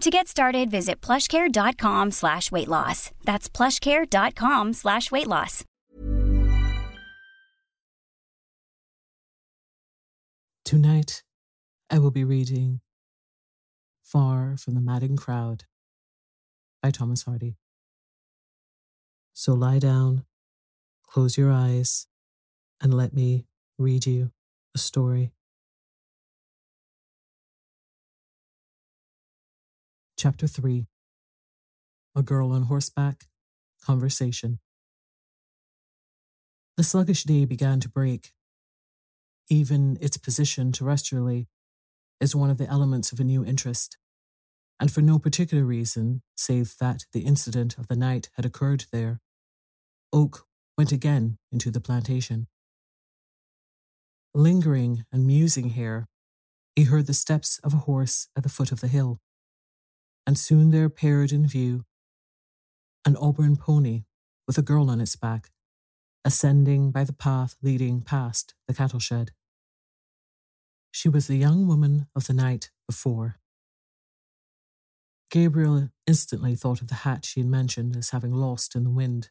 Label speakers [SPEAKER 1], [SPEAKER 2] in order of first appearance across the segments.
[SPEAKER 1] To get started, visit plushcare.com slash weight loss. That's plushcare.com slash weight loss.
[SPEAKER 2] Tonight, I will be reading Far from the Madding Crowd by Thomas Hardy. So lie down, close your eyes, and let me read you a story. Chapter 3 A Girl on Horseback Conversation. The sluggish day began to break. Even its position terrestrially is one of the elements of a new interest, and for no particular reason save that the incident of the night had occurred there. Oak went again into the plantation. Lingering and musing here, he heard the steps of a horse at the foot of the hill, and soon there appeared in view an auburn pony with a girl on its back, ascending by the path leading past the cattle shed. She was the young woman of the night before. Gabriel instantly thought of the hat she had mentioned as having lost in the wind.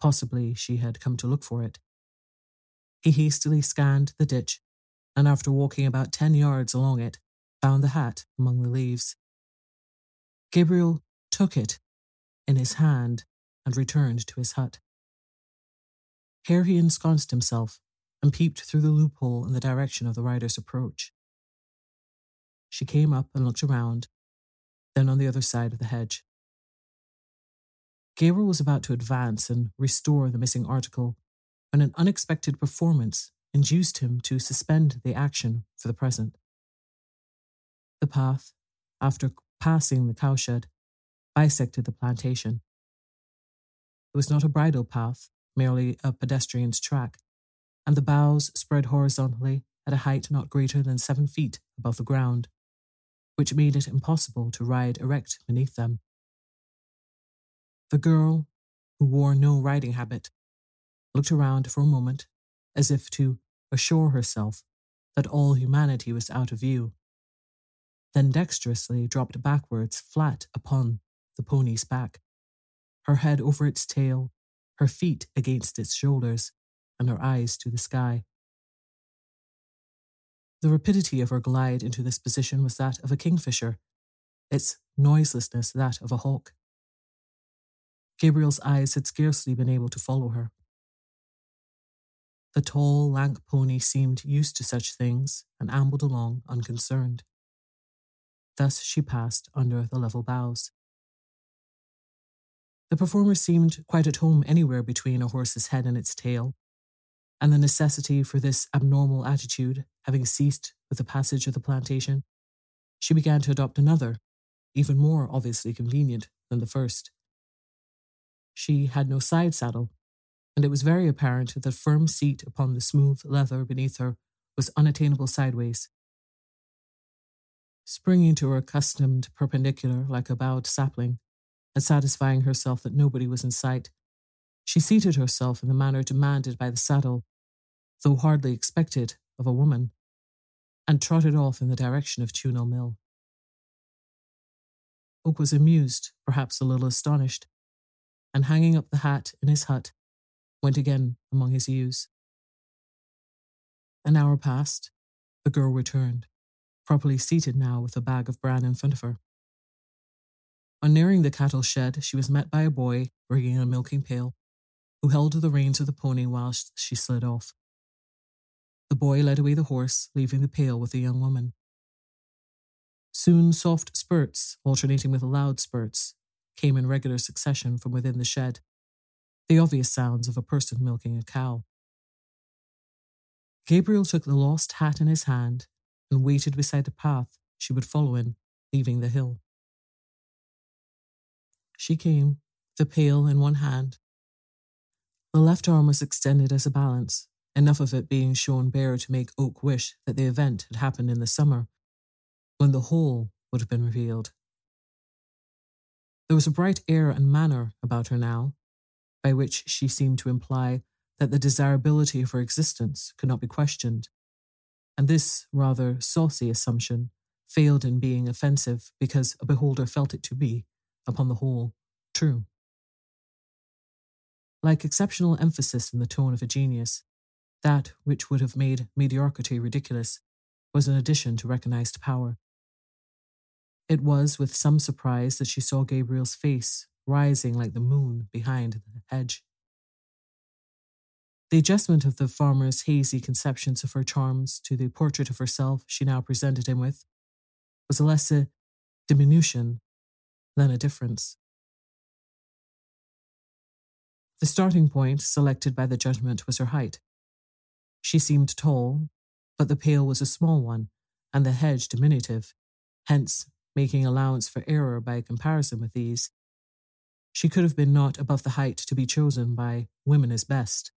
[SPEAKER 2] Possibly she had come to look for it. He hastily scanned the ditch, and after walking about ten yards along it, found the hat among the leaves. Gabriel took it in his hand and returned to his hut. Here he ensconced himself and peeped through the loophole in the direction of the rider's approach. She came up and looked around, then on the other side of the hedge. Gabriel was about to advance and restore the missing article when an unexpected performance induced him to suspend the action for the present. The path, after passing the cowshed, bisected the plantation. It was not a bridle path, merely a pedestrian's track, and the boughs spread horizontally at a height not greater than seven feet above the ground, which made it impossible to ride erect beneath them. The girl, who wore no riding habit, looked around for a moment as if to assure herself that all humanity was out of view, then dexterously dropped backwards flat upon the pony's back, her head over its tail, her feet against its shoulders, and her eyes to the sky. The rapidity of her glide into this position was that of a kingfisher, its noiselessness that of a hawk. Gabriel's eyes had scarcely been able to follow her. The tall, lank pony seemed used to such things and ambled along unconcerned. Thus she passed under the level boughs. The performer seemed quite at home anywhere between a horse's head and its tail, and the necessity for this abnormal attitude having ceased with the passage of the plantation, she began to adopt another, even more obviously convenient than the first. She had no side saddle, and it was very apparent that firm seat upon the smooth leather beneath her was unattainable sideways. Springing to her accustomed perpendicular like a bowed sapling, and satisfying herself that nobody was in sight, she seated herself in the manner demanded by the saddle, though hardly expected of a woman, and trotted off in the direction of Tewnell Mill. Oak was amused, perhaps a little astonished, and hanging up the hat in his hut, went again among his ewes. An hour passed. The girl returned, properly seated now with a bag of bran in front of her. On nearing the cattle shed, she was met by a boy bringing a milking pail, who held the reins of the pony whilst she slid off. The boy led away the horse, leaving the pail with the young woman. Soon soft spurts, alternating with loud spurts, came in regular succession from within the shed, the obvious sounds of a person milking a cow. Gabriel took the lost hat in his hand and waited beside the path she would follow in, leaving the hill. She came, the pail in one hand. The left arm was extended as a balance, enough of it being shown bare to make Oak wish that the event had happened in the summer, when the whole would have been revealed. There was a bright air and manner about her now, by which she seemed to imply that the desirability of her existence could not be questioned, and this rather saucy assumption failed in being offensive because a beholder felt it to be, upon the whole, true. Like exceptional emphasis in the tone of a genius, that which would have made mediocrity ridiculous was an addition to recognized power. It was with some surprise that she saw Gabriel's face rising like the moon behind the hedge. The adjustment of the farmer's hazy conceptions of her charms to the portrait of herself she now presented him with was a less a diminution than a difference. The starting point selected by the judgment was her height. She seemed tall, but the pail was a small one, and the hedge diminutive, hence making allowance for error by comparison with these. She could have been not above the height to be chosen by women as best.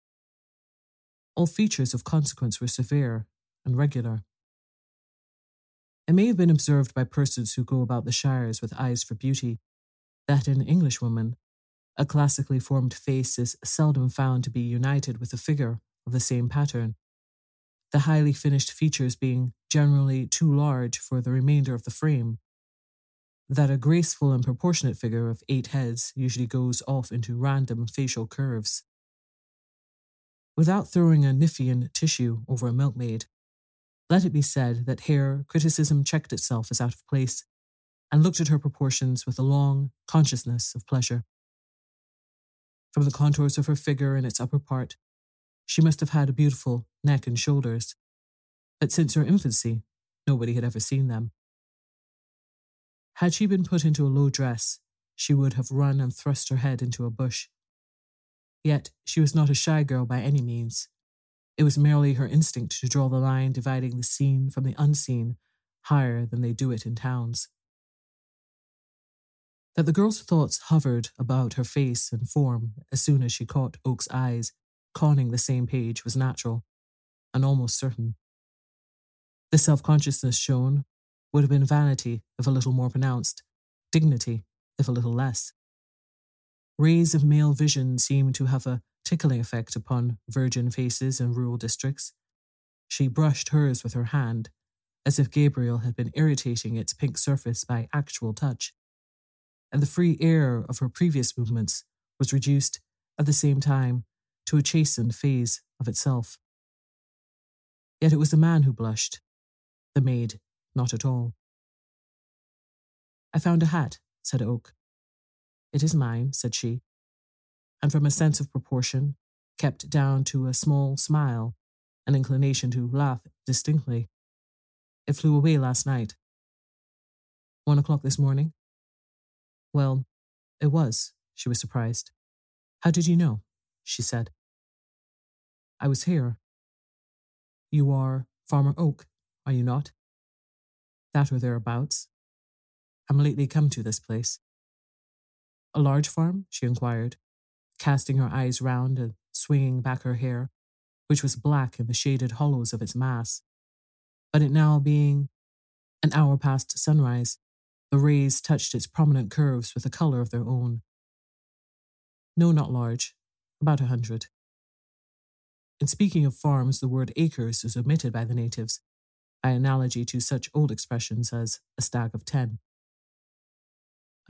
[SPEAKER 2] All features of consequence were severe and regular. It may have been observed by persons who go about the shires with eyes for beauty that in Englishwomen, a classically formed face is seldom found to be united with a figure of the same pattern, the highly finished features being generally too large for the remainder of the frame that a graceful and proportionate figure of eight heads usually goes off into random facial curves. Without throwing a Nymphean tissue over a milkmaid, let it be said that here criticism checked itself as out of place and looked at her proportions with a long consciousness of pleasure. From the contours of her figure and its upper part, she must have had a beautiful neck and shoulders, but since her infancy, nobody had ever seen them. Had she been put into a low dress, she would have run and thrust her head into a bush. Yet she was not a shy girl by any means. It was merely her instinct to draw the line dividing the seen from the unseen higher than they do it in towns. That the girl's thoughts hovered about her face and form as soon as she caught Oak's eyes conning the same page was natural and almost certain. The self consciousness shown would have been vanity if a little more pronounced, dignity if a little less. Rays of male vision seemed to have a tickling effect upon virgin faces in rural districts. She brushed hers with her hand, as if Gabriel had been irritating its pink surface by actual touch, and the free air of her previous movements was reduced at the same time to a chastened phase of itself. Yet it was the man who blushed, the maid not at all. I found a hat, said Oak. It is mine, said she, and from a sense of proportion, kept down to a small smile, an inclination to laugh distinctly. It flew away last night. One o'clock this morning? Well, it was, she was surprised. How did you know? she said. I was here. You are Farmer Oak, are you not? That or thereabouts. I'm lately come to this place. A large farm? she inquired, casting her eyes round and swinging back her hair, which was black in the shaded hollows of its mass. But it now being an hour past sunrise, the rays touched its prominent curves with a colour of their own. No, not large, about a hundred. In speaking of farms, the word acres is omitted by the natives, by analogy to such old expressions as a stag of ten.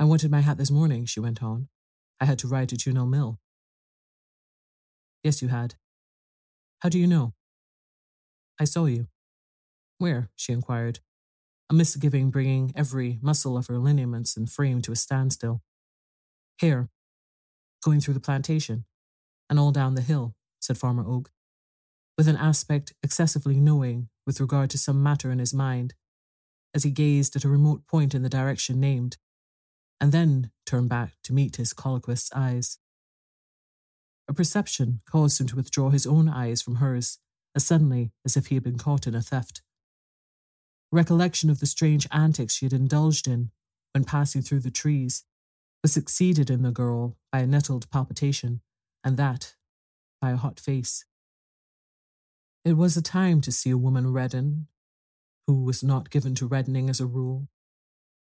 [SPEAKER 2] I wanted my hat this morning, she went on. I had to ride to Tewnell Mill. Yes, you had. How do you know? I saw you. Where? she inquired, a misgiving bringing every muscle of her lineaments and frame to a standstill. Here, going through the plantation, and all down the hill, said Farmer Oak, with an aspect excessively knowing with regard to some matter in his mind, as he gazed at a remote point in the direction named, and then turned back to meet his colloquist's eyes. A perception caused him to withdraw his own eyes from hers as suddenly as if he had been caught in a theft. Recollection of the strange antics she had indulged in when passing through the trees was succeeded in the girl by a nettled palpitation, and that by a hot face. It was a time to see a woman redden, who was not given to reddening as a rule.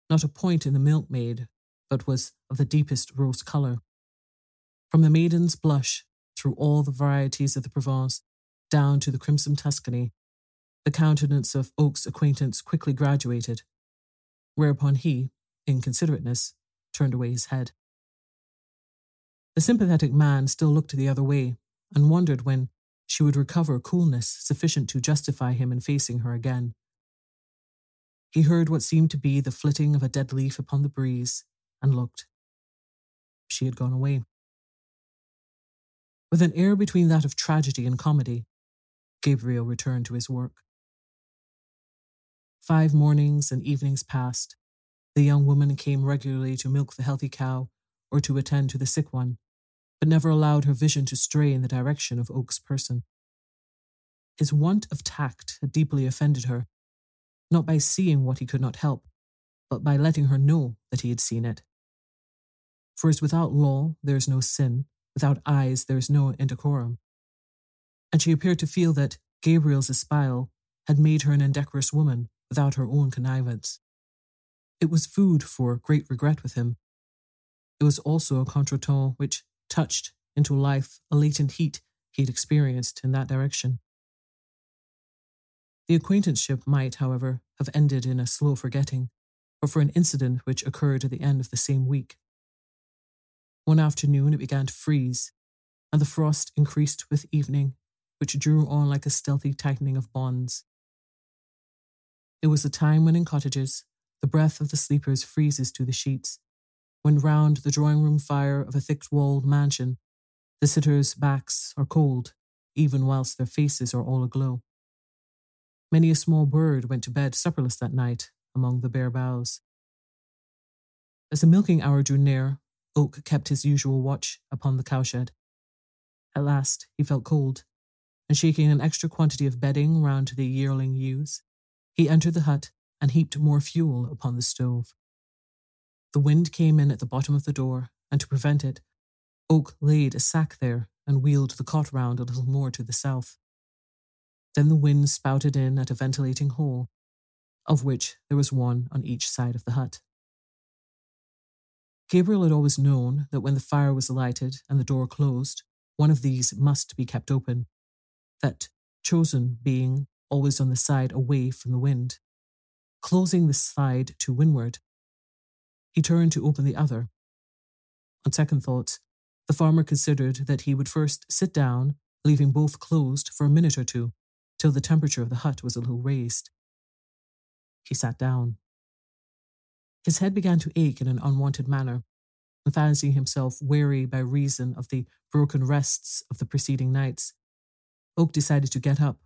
[SPEAKER 2] Not a point in the milkmaid, but was of the deepest rose colour. From the maiden's blush, through all the varieties of the Provence, down to the crimson Tuscany, the countenance of Oak's acquaintance quickly graduated, whereupon he, in considerateness, turned away his head. The sympathetic man still looked the other way and wondered when she would recover coolness sufficient to justify him in facing her again. He heard what seemed to be the flitting of a dead leaf upon the breeze and looked. She had gone away. With an air between that of tragedy and comedy, Gabriel returned to his work. Five mornings and evenings passed. The young woman came regularly to milk the healthy cow or to attend to the sick one, but never allowed her vision to stray in the direction of Oak's person. His want of tact had deeply offended her, not by seeing what he could not help, but by letting her know that he had seen it. For as without law there is no sin, without eyes there is no indecorum. And she appeared to feel that Gabriel's espial had made her an indecorous woman without her own connivance. It was food for great regret with him. It was also a contretemps which touched into life a latent heat he had experienced in that direction. The acquaintanceship might, however, have ended in a slow forgetting, or for an incident which occurred at the end of the same week. One afternoon it began to freeze, and the frost increased with evening, which drew on like a stealthy tightening of bonds. It was a time when in cottages the breath of the sleepers freezes to the sheets, when round the drawing room fire of a thick walled mansion the sitters' backs are cold, even whilst their faces are all aglow. Many a small bird went to bed supperless that night among the bare boughs. As the milking hour drew near, Oak kept his usual watch upon the cowshed. At last, he felt cold, and shaking an extra quantity of bedding round the yearling ewes, he entered the hut and heaped more fuel upon the stove. The wind came in at the bottom of the door, and to prevent it, Oak laid a sack there and wheeled the cot round a little more to the south. Then the wind spouted in at a ventilating hole, of which there was one on each side of the hut. Gabriel had always known that when the fire was lighted and the door closed, one of these must be kept open, that chosen being always on the side away from the wind. Closing the side to windward, he turned to open the other. On second thoughts, the farmer considered that he would first sit down, leaving both closed for a minute or two, till the temperature of the hut was a little raised. He sat down. His head began to ache in an unwanted manner, and fancying himself weary by reason of the broken rests of the preceding nights, Oak decided to get up,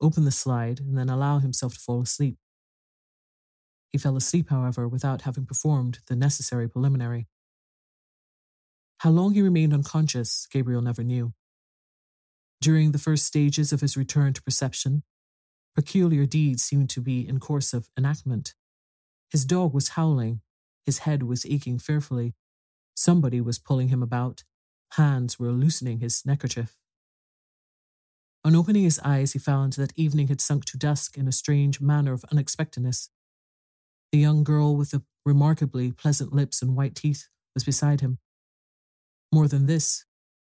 [SPEAKER 2] open the slide, and then allow himself to fall asleep. He fell asleep, however, without having performed the necessary preliminary. How long he remained unconscious, Gabriel never knew. During the first stages of his return to perception, peculiar deeds seemed to be in course of enactment. His dog was howling, his head was aching fearfully, somebody was pulling him about, hands were loosening his neckerchief. On opening his eyes, he found that evening had sunk to dusk in a strange manner of unexpectedness. The young girl with the remarkably pleasant lips and white teeth was beside him. More than this,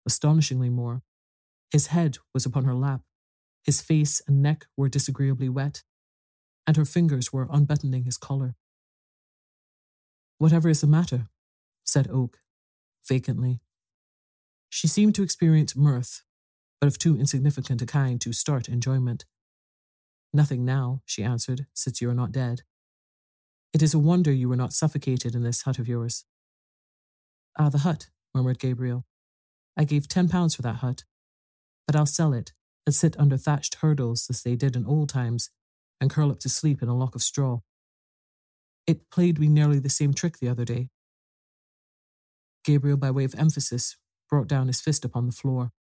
[SPEAKER 2] astonishingly more, his head was upon her lap, his face and neck were disagreeably wet, and her fingers were unbuttoning his collar. Whatever is the matter? said Oak, vacantly. She seemed to experience mirth, but of too insignificant a kind to start enjoyment. Nothing now, she answered, since you are not dead. It is a wonder you were not suffocated in this hut of yours. Ah, the hut, murmured Gabriel. I gave ten pounds for that hut, but I'll sell it and sit under thatched hurdles as they did in old times and curl up to sleep in a lock of straw. It played me nearly the same trick the other day. Gabriel, by way of emphasis, brought down his fist upon the floor.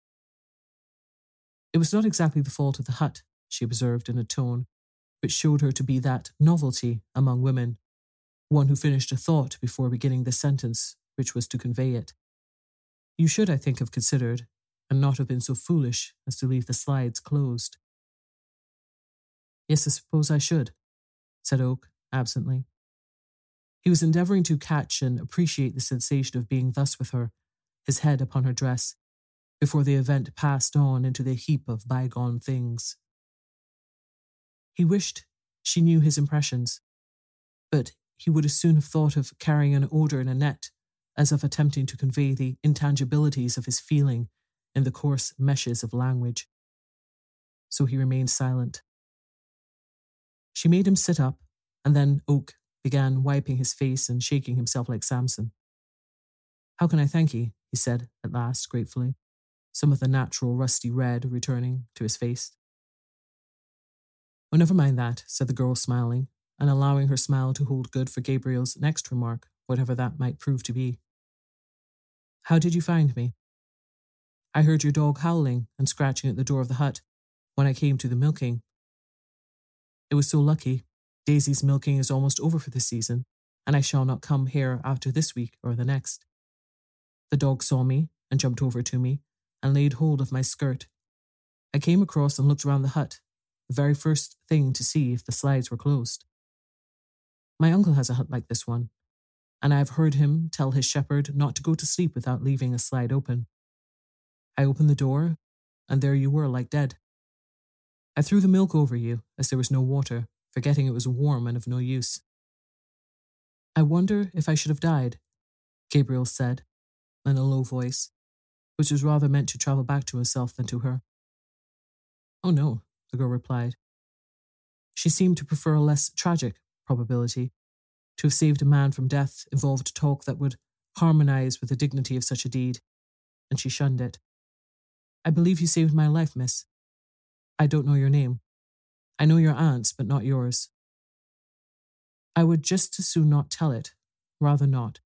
[SPEAKER 2] It was not exactly the fault of the hut, she observed in a tone which showed her to be that novelty among women one who finished a thought before beginning the sentence which was to convey it. You should, I think, have considered, and not have been so foolish as to leave the slides closed. Yes, I suppose I should, said Oak absently. He was endeavouring to catch and appreciate the sensation of being thus with her, his head upon her dress, before the event passed on into the heap of bygone things. He wished she knew his impressions, but he would as soon have thought of carrying an odour in a net as of attempting to convey the intangibilities of his feeling in the coarse meshes of language. So he remained silent. She made him sit up, and then Oak began wiping his face and shaking himself like Samson. How can I thank ye? he said at last, gratefully, some of the natural rusty red returning to his face. Oh, never mind that, said the girl, smiling, and allowing her smile to hold good for Gabriel's next remark, whatever that might prove to be. How did you find me? I heard your dog howling and scratching at the door of the hut when I came to the milking. It was so lucky. Daisy's milking is almost over for the season, and I shall not come here after this week or the next. The dog saw me and jumped over to me and laid hold of my skirt. I came across and looked round the hut, the very first thing to see if the slides were closed. My uncle has a hut like this one, and I have heard him tell his shepherd not to go to sleep without leaving a slide open. I opened the door, and there you were, like dead. I threw the milk over you, as there was no water, forgetting it was warm and of no use. I wonder if I should have died, Gabriel said, in a low voice, which was rather meant to travel back to himself than to her. Oh no, the girl replied. She seemed to prefer a less tragic probability, to have saved a man from death involved talk that would harmonize with the dignity of such a deed, and she shunned it. I believe you saved my life, miss. I don't know your name. I know your aunt's, but not yours. I would just as soon not tell it, rather not,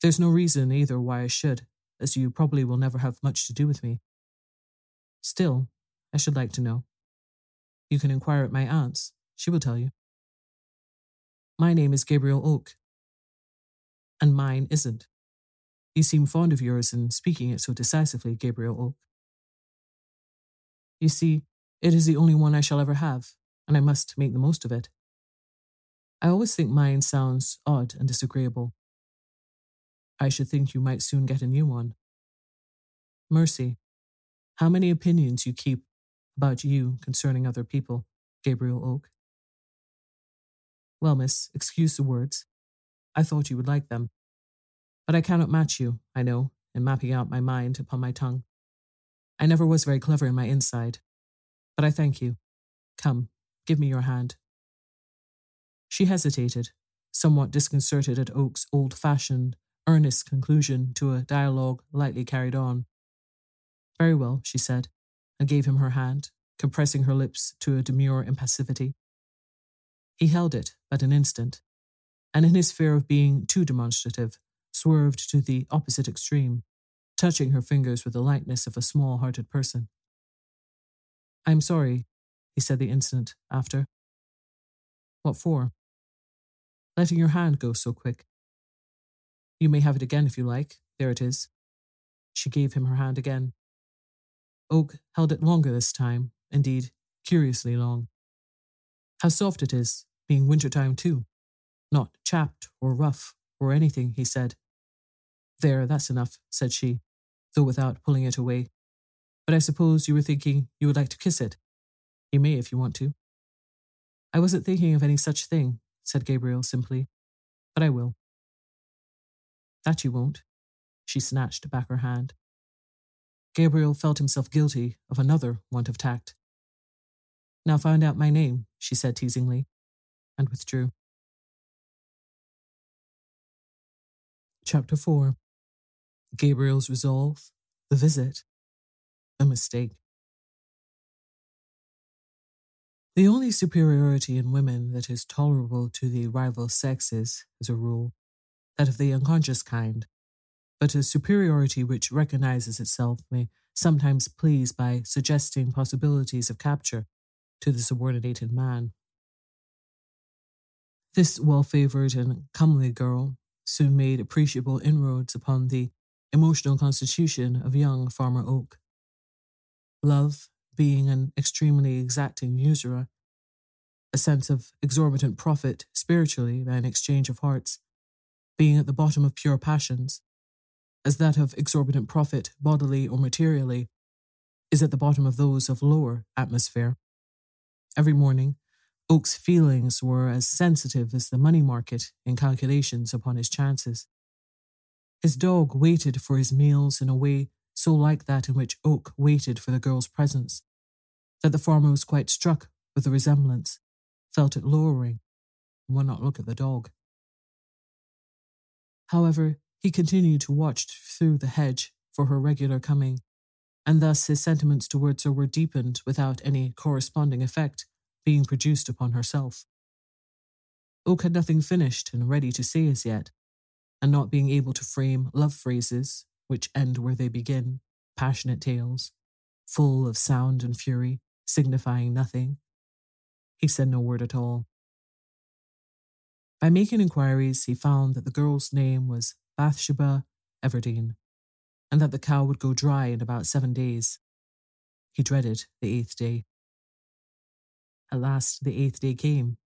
[SPEAKER 2] There's no reason either why I should, as you probably will never have much to do with me. Still, I should like to know. You can inquire at my aunt's. She will tell you. My name is Gabriel Oak. And mine isn't. You seem fond of yours in speaking it so decisively, Gabriel Oak. You see, it is the only one I shall ever have, and I must make the most of it. I always think mine sounds odd and disagreeable. I should think you might soon get a new one. Mercy, how many opinions you keep about you concerning other people, Gabriel Oak. Well, miss, excuse the words. I thought you would like them. But I cannot match you, I know, in mapping out my mind upon my tongue. I never was very clever in my inside. But I thank you. Come, give me your hand. She hesitated, somewhat disconcerted at Oak's old fashioned, earnest conclusion to a dialogue lightly carried on. Very well, she said, and gave him her hand, compressing her lips to a demure impassivity. He held it but an instant, and in his fear of being too demonstrative, swerved to the opposite extreme, touching her fingers with the lightness of a small hearted person. I'm sorry, he said the instant after. What for? Letting your hand go so quick. You may have it again if you like. There it is. She gave him her hand again. Oak held it longer this time, indeed, curiously long. How soft it is, being winter time too. Not chapped or rough or anything, he said. There, that's enough, said she, though without pulling it away. But I suppose you were thinking you would like to kiss it. You may if you want to. I wasn't thinking of any such thing, said Gabriel simply, but I will. That you won't. She snatched back her hand. Gabriel felt himself guilty of another want of tact. Now find out my name, she said teasingly, and withdrew. Chapter 4 Gabriel's Resolve, The Visit, A Mistake. The only superiority in women that is tolerable to the rival sexes, as a rule, that of the unconscious kind, but a superiority which recognizes itself may sometimes please by suggesting possibilities of capture to the subordinated man. This well favored and comely girl soon made appreciable inroads upon the emotional constitution of young Farmer Oak. Love, being an extremely exacting usurer, a sense of exorbitant profit spiritually by an exchange of hearts, being at the bottom of pure passions, as that of exorbitant profit, bodily or materially, is at the bottom of those of lower atmosphere. Every morning, Oak's feelings were as sensitive as the money market in calculations upon his chances. His dog waited for his meals in a way so like that in which Oak waited for the girl's presence, that the farmer was quite struck with the resemblance, felt it lowering, and would not look at the dog. However, he continued to watch through the hedge for her regular coming, and thus his sentiments towards her were deepened without any corresponding effect being produced upon herself. Oak had nothing finished and ready to say as yet, and not being able to frame love phrases, which end where they begin, passionate tales, full of sound and fury, signifying nothing, he said no word at all. By making inquiries, he found that the girl's name was Bathsheba Everdene, and that the cow would go dry in about seven days. He dreaded the eighth day. At last, the eighth day came.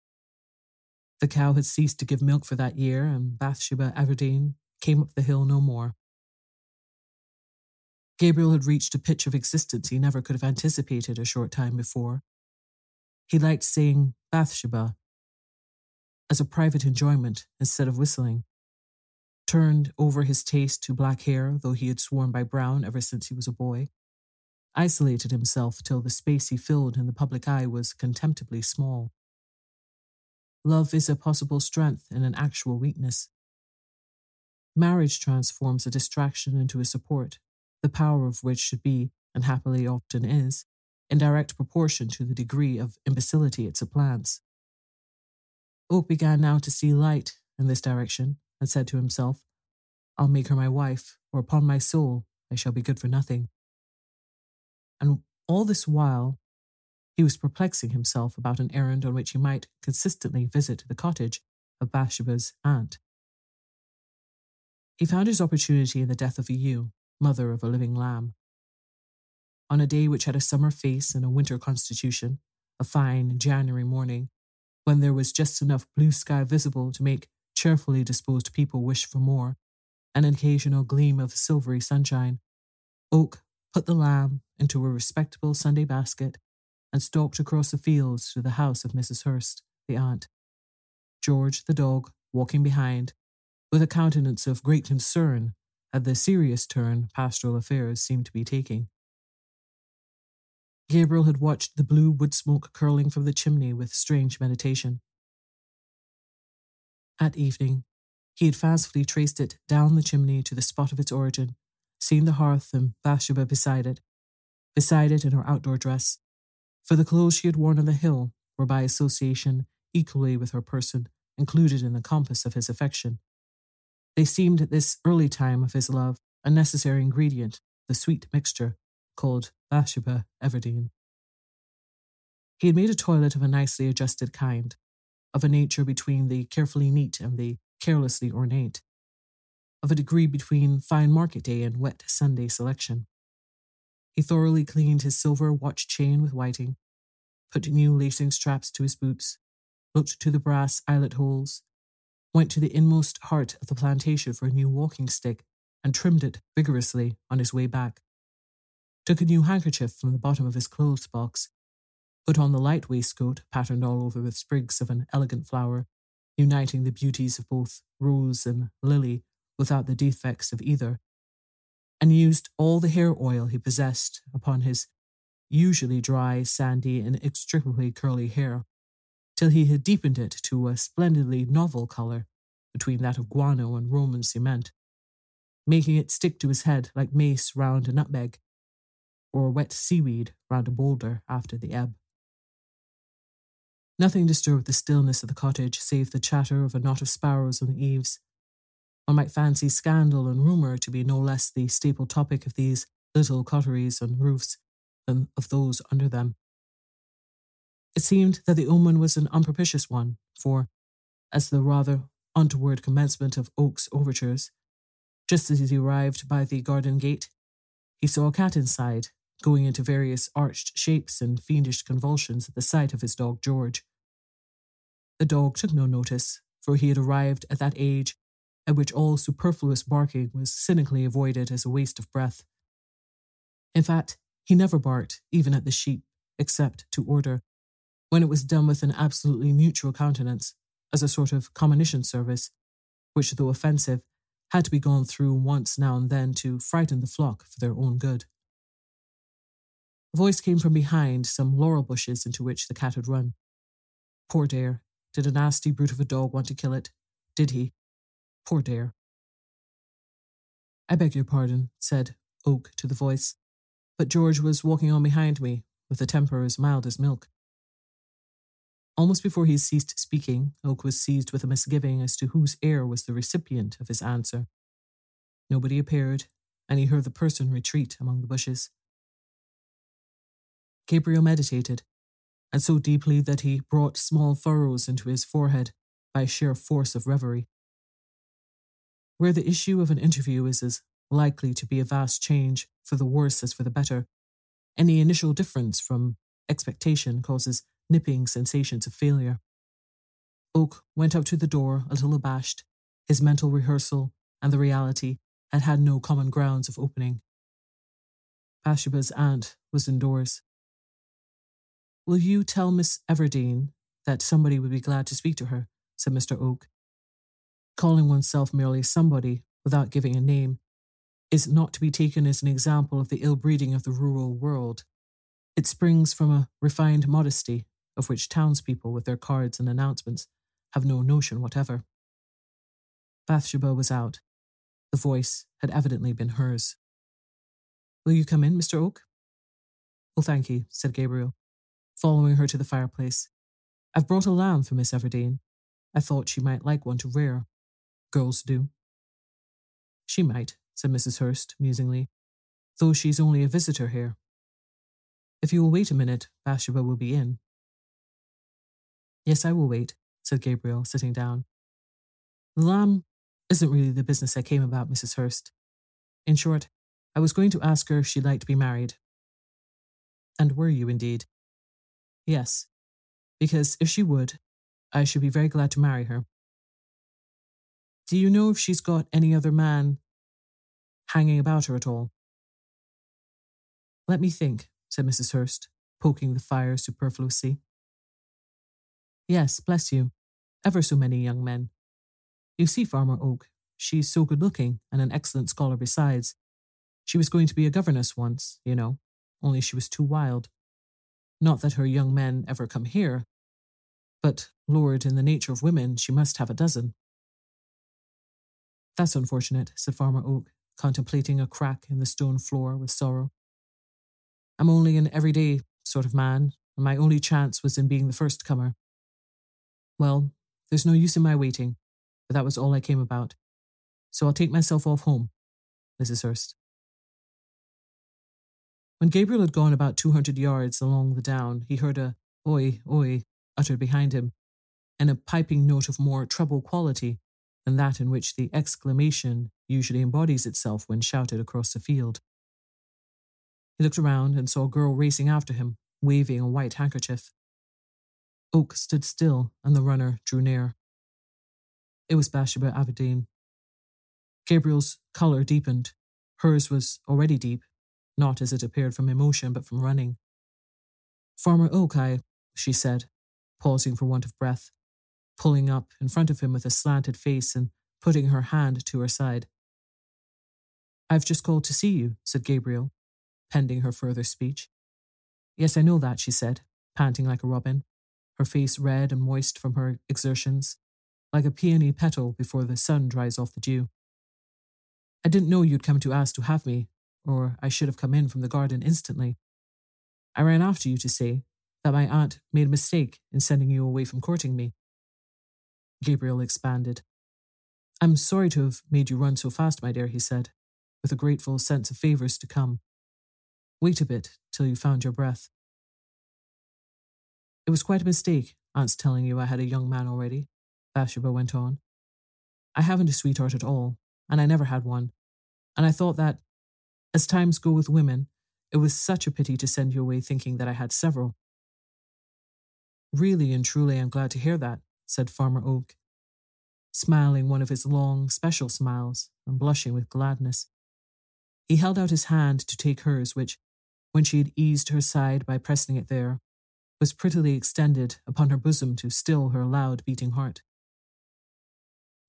[SPEAKER 2] The cow had ceased to give milk for that year, and Bathsheba Everdene came up the hill no more. Gabriel had reached a pitch of existence he never could have anticipated a short time before. He liked saying Bathsheba as a private enjoyment instead of whistling turned over his taste to black hair, though he had sworn by brown ever since he was a boy, isolated himself till the space he filled in the public eye was contemptibly small. Love is a possible strength in an actual weakness. Marriage transforms a distraction into a support, the power of which should be, and happily often is, in direct proportion to the degree of imbecility it supplants. Oak began now to see light in this direction and said to himself, I'll make her my wife, or upon my soul, I shall be good for nothing. And all this while, he was perplexing himself about an errand on which he might consistently visit the cottage of Bathsheba's aunt. He found his opportunity in the death of a ewe, mother of a living lamb. On a day which had a summer face and a winter constitution, a fine January morning, when there was just enough blue sky visible to make cheerfully disposed people wish for more, an occasional gleam of silvery sunshine, Oak put the lamb into a respectable Sunday basket and stalked across the fields to the house of Mrs. Hurst, the aunt. George, the dog, walking behind, with a countenance of great concern at the serious turn pastoral affairs seemed to be taking. Gabriel had watched the blue wood smoke curling from the chimney with strange meditation. At evening, he had fancifully traced it down the chimney to the spot of its origin, seen the hearth and Bathsheba beside it, beside it in her outdoor dress, for the clothes she had worn on the hill were by association equally with her person included in the compass of his affection. They seemed at this early time of his love a necessary ingredient, the sweet mixture called Bathsheba Everdene. He had made a toilet of a nicely adjusted kind, of a nature between the carefully neat and the carelessly ornate, of a degree between fine market day and wet Sunday selection. He thoroughly cleaned his silver watch chain with whiting, put new lacing straps to his boots, looked to the brass eyelet holes, went to the inmost heart of the plantation for a new walking stick, and trimmed it vigorously on his way back. Took a new handkerchief from the bottom of his clothes box, put on the light waistcoat patterned all over with sprigs of an elegant flower, uniting the beauties of both rose and lily without the defects of either, and used all the hair oil he possessed upon his usually dry, sandy, and inextricably curly hair, till he had deepened it to a splendidly novel colour between that of guano and Roman cement, making it stick to his head like mace round a nutmeg, or wet seaweed round a boulder after the ebb. Nothing disturbed the stillness of the cottage save the chatter of a knot of sparrows on the eaves. One might fancy scandal and rumour to be no less the staple topic of these little coteries on roofs than of those under them. It seemed that the omen was an unpropitious one, for, as the rather untoward commencement of Oak's overtures, just as he arrived by the garden gate, he saw a cat inside, going into various arched shapes and fiendish convulsions at the sight of his dog George. The dog took no notice, for he had arrived at that age at which all superfluous barking was cynically avoided as a waste of breath. In fact, he never barked, even at the sheep, except to order, when it was done with an absolutely mutual countenance, as a sort of combination service, which, though offensive, had to be gone through once now and then to frighten the flock for their own good. A voice came from behind some laurel bushes into which the cat had run. Poor Dare. Did a nasty brute of a dog want to kill it? Did he? Poor Dare. I beg your pardon, said Oak to the voice, but George was walking on behind me, with a temper as mild as milk. Almost before he ceased speaking, Oak was seized with a misgiving as to whose ear was the recipient of his answer. Nobody appeared, and he heard the person retreat among the bushes. Gabriel meditated, and so deeply that he brought small furrows into his forehead by sheer force of reverie. Where the issue of an interview is as likely to be a vast change for the worse as for the better, any initial difference from expectation causes nipping sensations of failure. Oak went up to the door a little abashed. His mental rehearsal and the reality had had no common grounds of opening. Bathsheba's aunt was indoors. Will you tell Miss Everdene that somebody would be glad to speak to her? said Mr. Oak. Calling oneself merely somebody without giving a name is not to be taken as an example of the ill breeding of the rural world. It springs from a refined modesty of which townspeople with their cards and announcements have no notion whatever. Bathsheba was out. The voice had evidently been hers. Will you come in, Mr. Oak? Oh, thank you, said Gabriel following her to the fireplace. I've brought a lamb for Miss Everdene. I thought she might like one to rear. Girls do. She might, said Mrs. Hurst musingly, though she's only a visitor here. If you will wait a minute, Bathsheba will be in. Yes, I will wait, said Gabriel, sitting down. The lamb isn't really the business I came about, Mrs. Hurst. In short, I was going to ask her if she'd like to be married. And were you indeed? Yes, because if she would, I should be very glad to marry her. Do you know if she's got any other man hanging about her at all? Let me think, said Mrs. Hurst, poking the fire superfluously. Yes, bless you. Ever so many young men. You see, Farmer Oak, she's so good looking and an excellent scholar besides. She was going to be a governess once, you know, only she was too wild. Not that her young men ever come here, but, Lord, in the nature of women, she must have a dozen. That's unfortunate, said Farmer Oak, contemplating a crack in the stone floor with sorrow. I'm only an everyday sort of man, and my only chance was in being the first comer. Well, there's no use in my waiting, but that was all I came about. So I'll take myself off home, Mrs. Hurst. When Gabriel had gone about 200 yards along the down, he heard a oi, oi uttered behind him, and a piping note of more treble quality than that in which the exclamation usually embodies itself when shouted across the field. He looked around and saw a girl racing after him, waving a white handkerchief. Oak stood still, and the runner drew near. It was Bathsheba Everdene. Gabriel's colour deepened. Hers was already deep, not as it appeared from emotion, but from running. Farmer Oak, I, she said, pausing for want of breath, pulling up in front of him with a slanted face and putting her hand to her side. I've just called to see you, said Gabriel, pending her further speech. Yes, I know that, she said, panting like a robin her face red and moist from her exertions, like a peony petal before the sun dries off the dew. I didn't know you'd come to ask to have me, or I should have come in from the garden instantly. I ran after you to say that my aunt made a mistake in sending you away from courting me. Gabriel expanded. I'm sorry to have made you run so fast, my dear, he said, with a grateful sense of favours to come. Wait a bit till you found your breath. It was quite a mistake, Aunt's telling you I had a young man already, Bathsheba went on. I haven't a sweetheart at all, and I never had one. And I thought that, as times go with women, it was such a pity to send you away thinking that I had several. Really and truly, I'm glad to hear that, said Farmer Oak, smiling one of his long, special smiles and blushing with gladness. He held out his hand to take hers, which, when she had eased her side by pressing it there, was prettily extended upon her bosom to still her loud beating heart.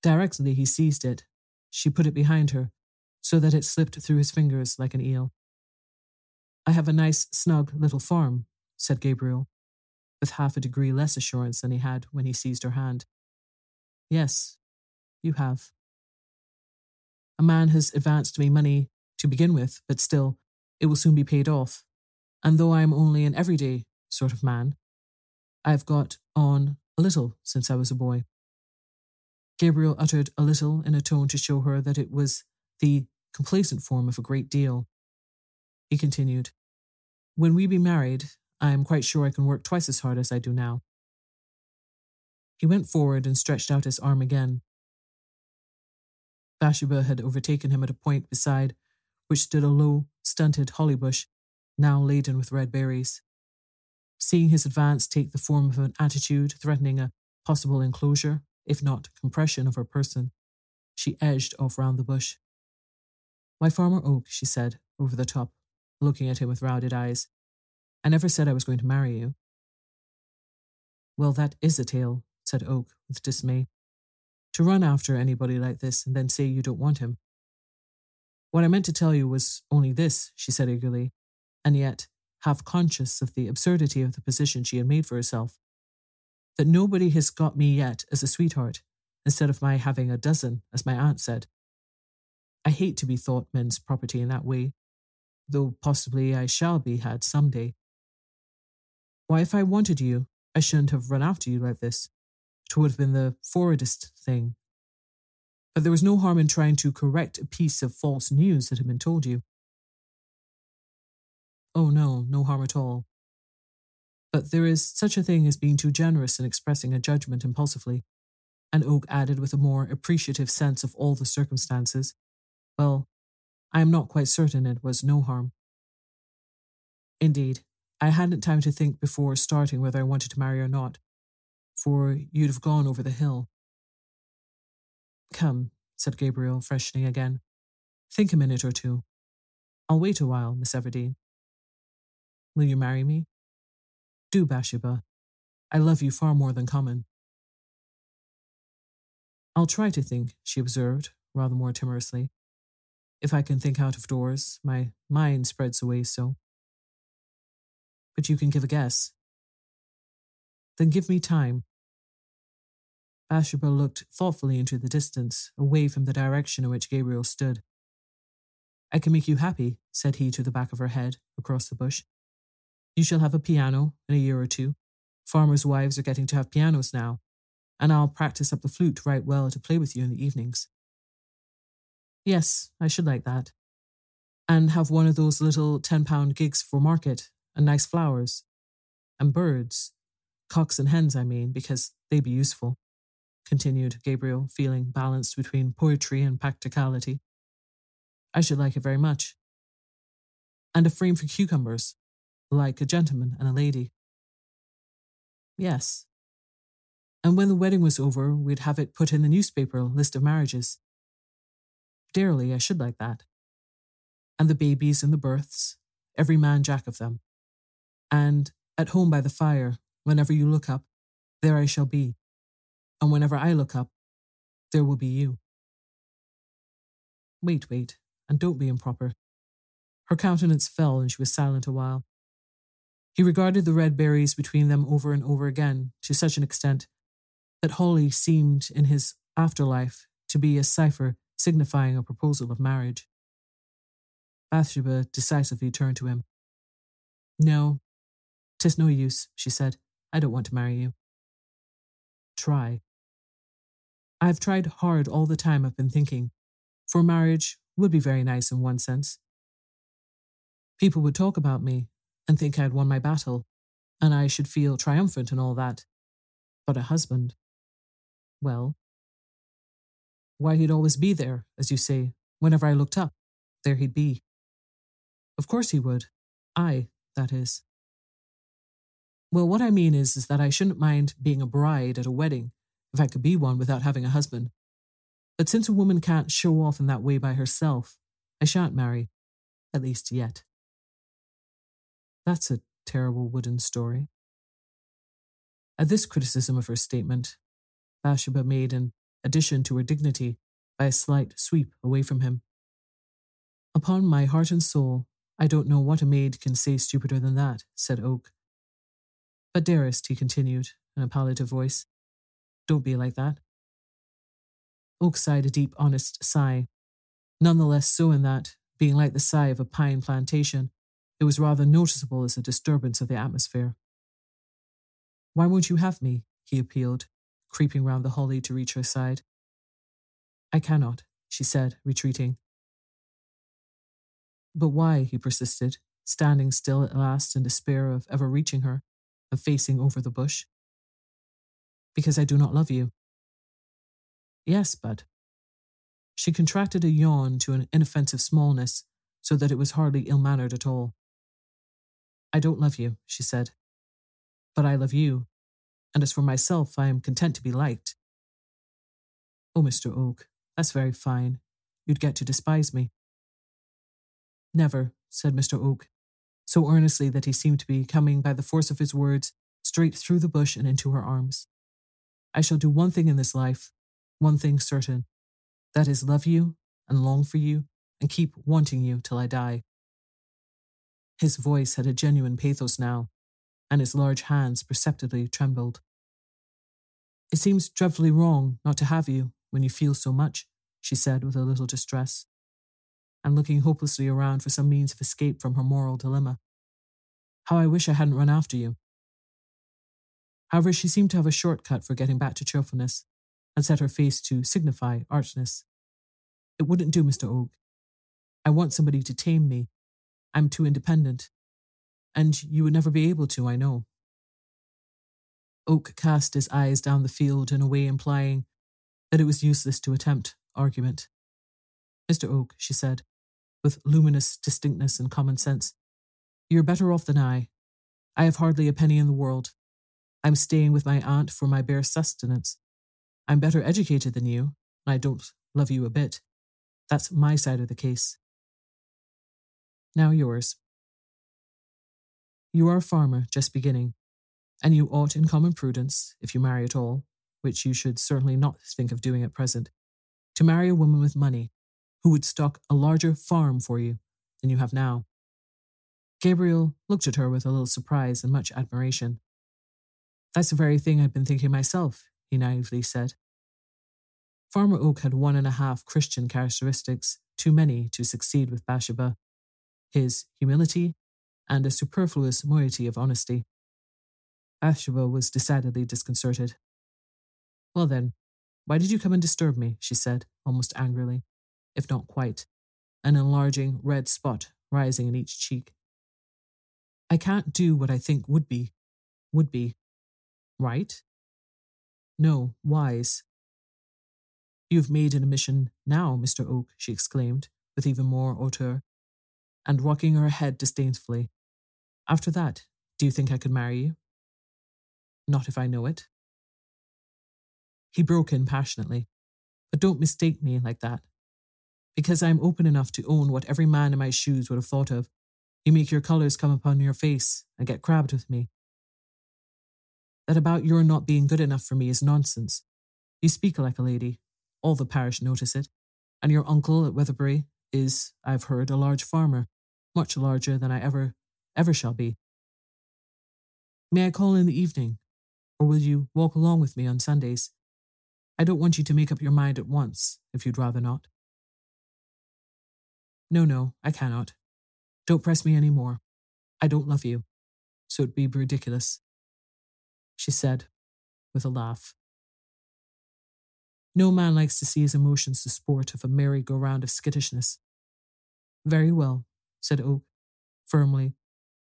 [SPEAKER 2] Directly he seized it, she put it behind her, so that it slipped through his fingers like an eel. I have a nice, snug little farm, said Gabriel, with half a degree less assurance than he had when he seized her hand. Yes, you have. A man has advanced me money to begin with, but still, it will soon be paid off. And though I am only an everyday sort of man. I've got on a little since I was a boy. Gabriel uttered a little in a tone to show her that it was the complacent form of a great deal. He continued, When we be married, I am quite sure I can work twice as hard as I do now. He went forward and stretched out his arm again. Bathsheba had overtaken him at a point beside which stood a low, stunted holly bush, now laden with red berries. Seeing his advance take the form of an attitude threatening a possible enclosure, if not compression, of her person, she edged off round the bush. My farmer Oak, she said, over the top, looking at him with rounded eyes. I never said I was going to marry you. Well, that is a tale, said Oak with dismay. To run after anybody like this and then say you don't want him. What I meant to tell you was only this, she said eagerly, and yet half conscious of the absurdity of the position she had made for herself. That nobody has got me yet as a sweetheart, instead of my having a dozen, as my aunt said. I hate to be thought men's property in that way, though possibly I shall be had some day. Why, if I wanted you, I shouldn't have run after you like this. It would have been the forwardest thing. But there was no harm in trying to correct a piece of false news that had been told you. Oh, no, no harm at all. But there is such a thing as being too generous in expressing a judgment impulsively. And Oak added with a more appreciative sense of all the circumstances, Well, I am not quite certain it was no harm. Indeed, I hadn't time to think before starting whether I wanted to marry or not, for you'd have gone over the hill. Come, said Gabriel, freshening again. Think a minute or two. I'll wait a while, Miss Everdene. Will you marry me? Do, Bathsheba. I love you far more than common. I'll try to think, she observed, rather more timorously. If I can think out of doors, my mind spreads away so. But you can give a guess. Then give me time. Bathsheba looked thoughtfully into the distance, away from the direction in which Gabriel stood. I can make you happy, said he to the back of her head, across the bush. You shall have a piano in a year or two. Farmers' wives are getting to have pianos now, and I'll practice up the flute right well to play with you in the evenings. Yes, I should like that. And have one of those little ten pound gigs for market, and nice flowers, and birds, cocks and hens, I mean, because they be useful, continued Gabriel, feeling balanced between poetry and practicality. I should like it very much. And a frame for cucumbers, like a gentleman and a lady. Yes. And when the wedding was over, we'd have it put in the newspaper list of marriages. Dearly, I should like that. And the babies and the births, every man jack of them. And at home by the fire, whenever you look up, there I shall be. And whenever I look up, there will be you. Wait, wait, and don't be improper. Her countenance fell and she was silent a while. He regarded the red berries between them over and over again to such an extent that holly seemed in his afterlife to be a cipher signifying a proposal of marriage. Bathsheba decisively turned to him. No, tis no use, she said. I don't want to marry you. Try. I've tried hard all the time I've been thinking, for marriage would be very nice in one sense. People would talk about me and think I'd won my battle, and I should feel triumphant and all that. But a husband, well, why, he'd always be there, as you say. Whenever I looked up, there he'd be. Of course he would. I, that is. Well, what I mean is, is that I shouldn't mind being a bride at a wedding, if I could be one without having a husband. But since a woman can't show off in that way by herself, I shan't marry, at least yet. That's a terrible wooden story. At this criticism of her statement, Bathsheba made an addition to her dignity by a slight sweep away from him. Upon my heart and soul, I don't know what a maid can say stupider than that, said Oak. But, dearest, he continued in a palliative voice, don't be like that. Oak sighed a deep, honest sigh, none the less so in that, being like the sigh of a pine plantation, it was rather noticeable as a disturbance of the atmosphere. Why won't you have me? he appealed, creeping round the holly to reach her side. I cannot, she said, retreating. But why? he persisted, standing still at last in despair of ever reaching her and facing over the bush. Because I do not love you. Yes, but. She contracted a yawn to an inoffensive smallness so that it was hardly ill mannered at all. I don't love you, she said. But I love you, and as for myself, I am content to be liked. Oh, Mr. Oak, that's very fine. You'd get to despise me. Never, said Mr. Oak, so earnestly that he seemed to be coming by the force of his words straight through the bush and into her arms. I shall do one thing in this life, one thing certain. That is, love you and long for you and keep wanting you till I die. His voice had a genuine pathos now, and his large hands perceptibly trembled. It seems dreadfully wrong not to have you when you feel so much, she said with a little distress, and looking hopelessly around for some means of escape from her moral dilemma. How I wish I hadn't run after you. However, she seemed to have a shortcut for getting back to cheerfulness, and set her face to signify archness. It wouldn't do, Mr. Oak. I want somebody to tame me. I'm too independent. And you would never be able to, I know. Oak cast his eyes down the field in a way implying that it was useless to attempt argument. Mr. Oak, she said, with luminous distinctness and common sense, you're better off than I. I have hardly a penny in the world. I'm staying with my aunt for my bare sustenance. I'm better educated than you, and I don't love you a bit. That's my side of the case. Now yours. You are a farmer just beginning, and you ought, in common prudence, if you marry at all, which you should certainly not think of doing at present, to marry a woman with money who would stock a larger farm for you than you have now. Gabriel looked at her with a little surprise and much admiration. That's the very thing I've been thinking myself, he naively said. Farmer Oak had one and a half Christian characteristics, too many to succeed with Bathsheba his humility and a superfluous moiety of honesty. Bathsheba was decidedly disconcerted. Well then, why did you come and disturb me? she said, almost angrily, if not quite, an enlarging red spot rising in each cheek. I can't do what I think would be, would be, right? No, wise. You've made an admission now, Mr. Oak, she exclaimed, with even more hauteur, and rocking her head disdainfully. After that, do you think I could marry you? Not if I know it. He broke in passionately. But don't mistake me like that. Because I am open enough to own what every man in my shoes would have thought of. You make your colours come upon your face and get crabbed with me. That about your not being good enough for me is nonsense. You speak like a lady. All the parish notice it. And your uncle at Weatherbury is, I've heard, a large farmer, much larger than I ever, ever shall be. May I call in the evening? Or will you walk along with me on Sundays? I don't want you to make up your mind at once, if you'd rather not. No, no, I cannot. Don't press me any more. I don't love you, so it'd be ridiculous, she said with a laugh. No man likes to see his emotions the sport of a merry-go-round of skittishness. Very well, said Oak, firmly,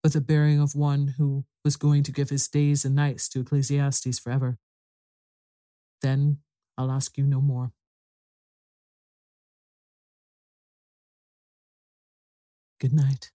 [SPEAKER 2] with the bearing of one who was going to give his days and nights to Ecclesiastes forever. Then I'll ask you no more. Good night.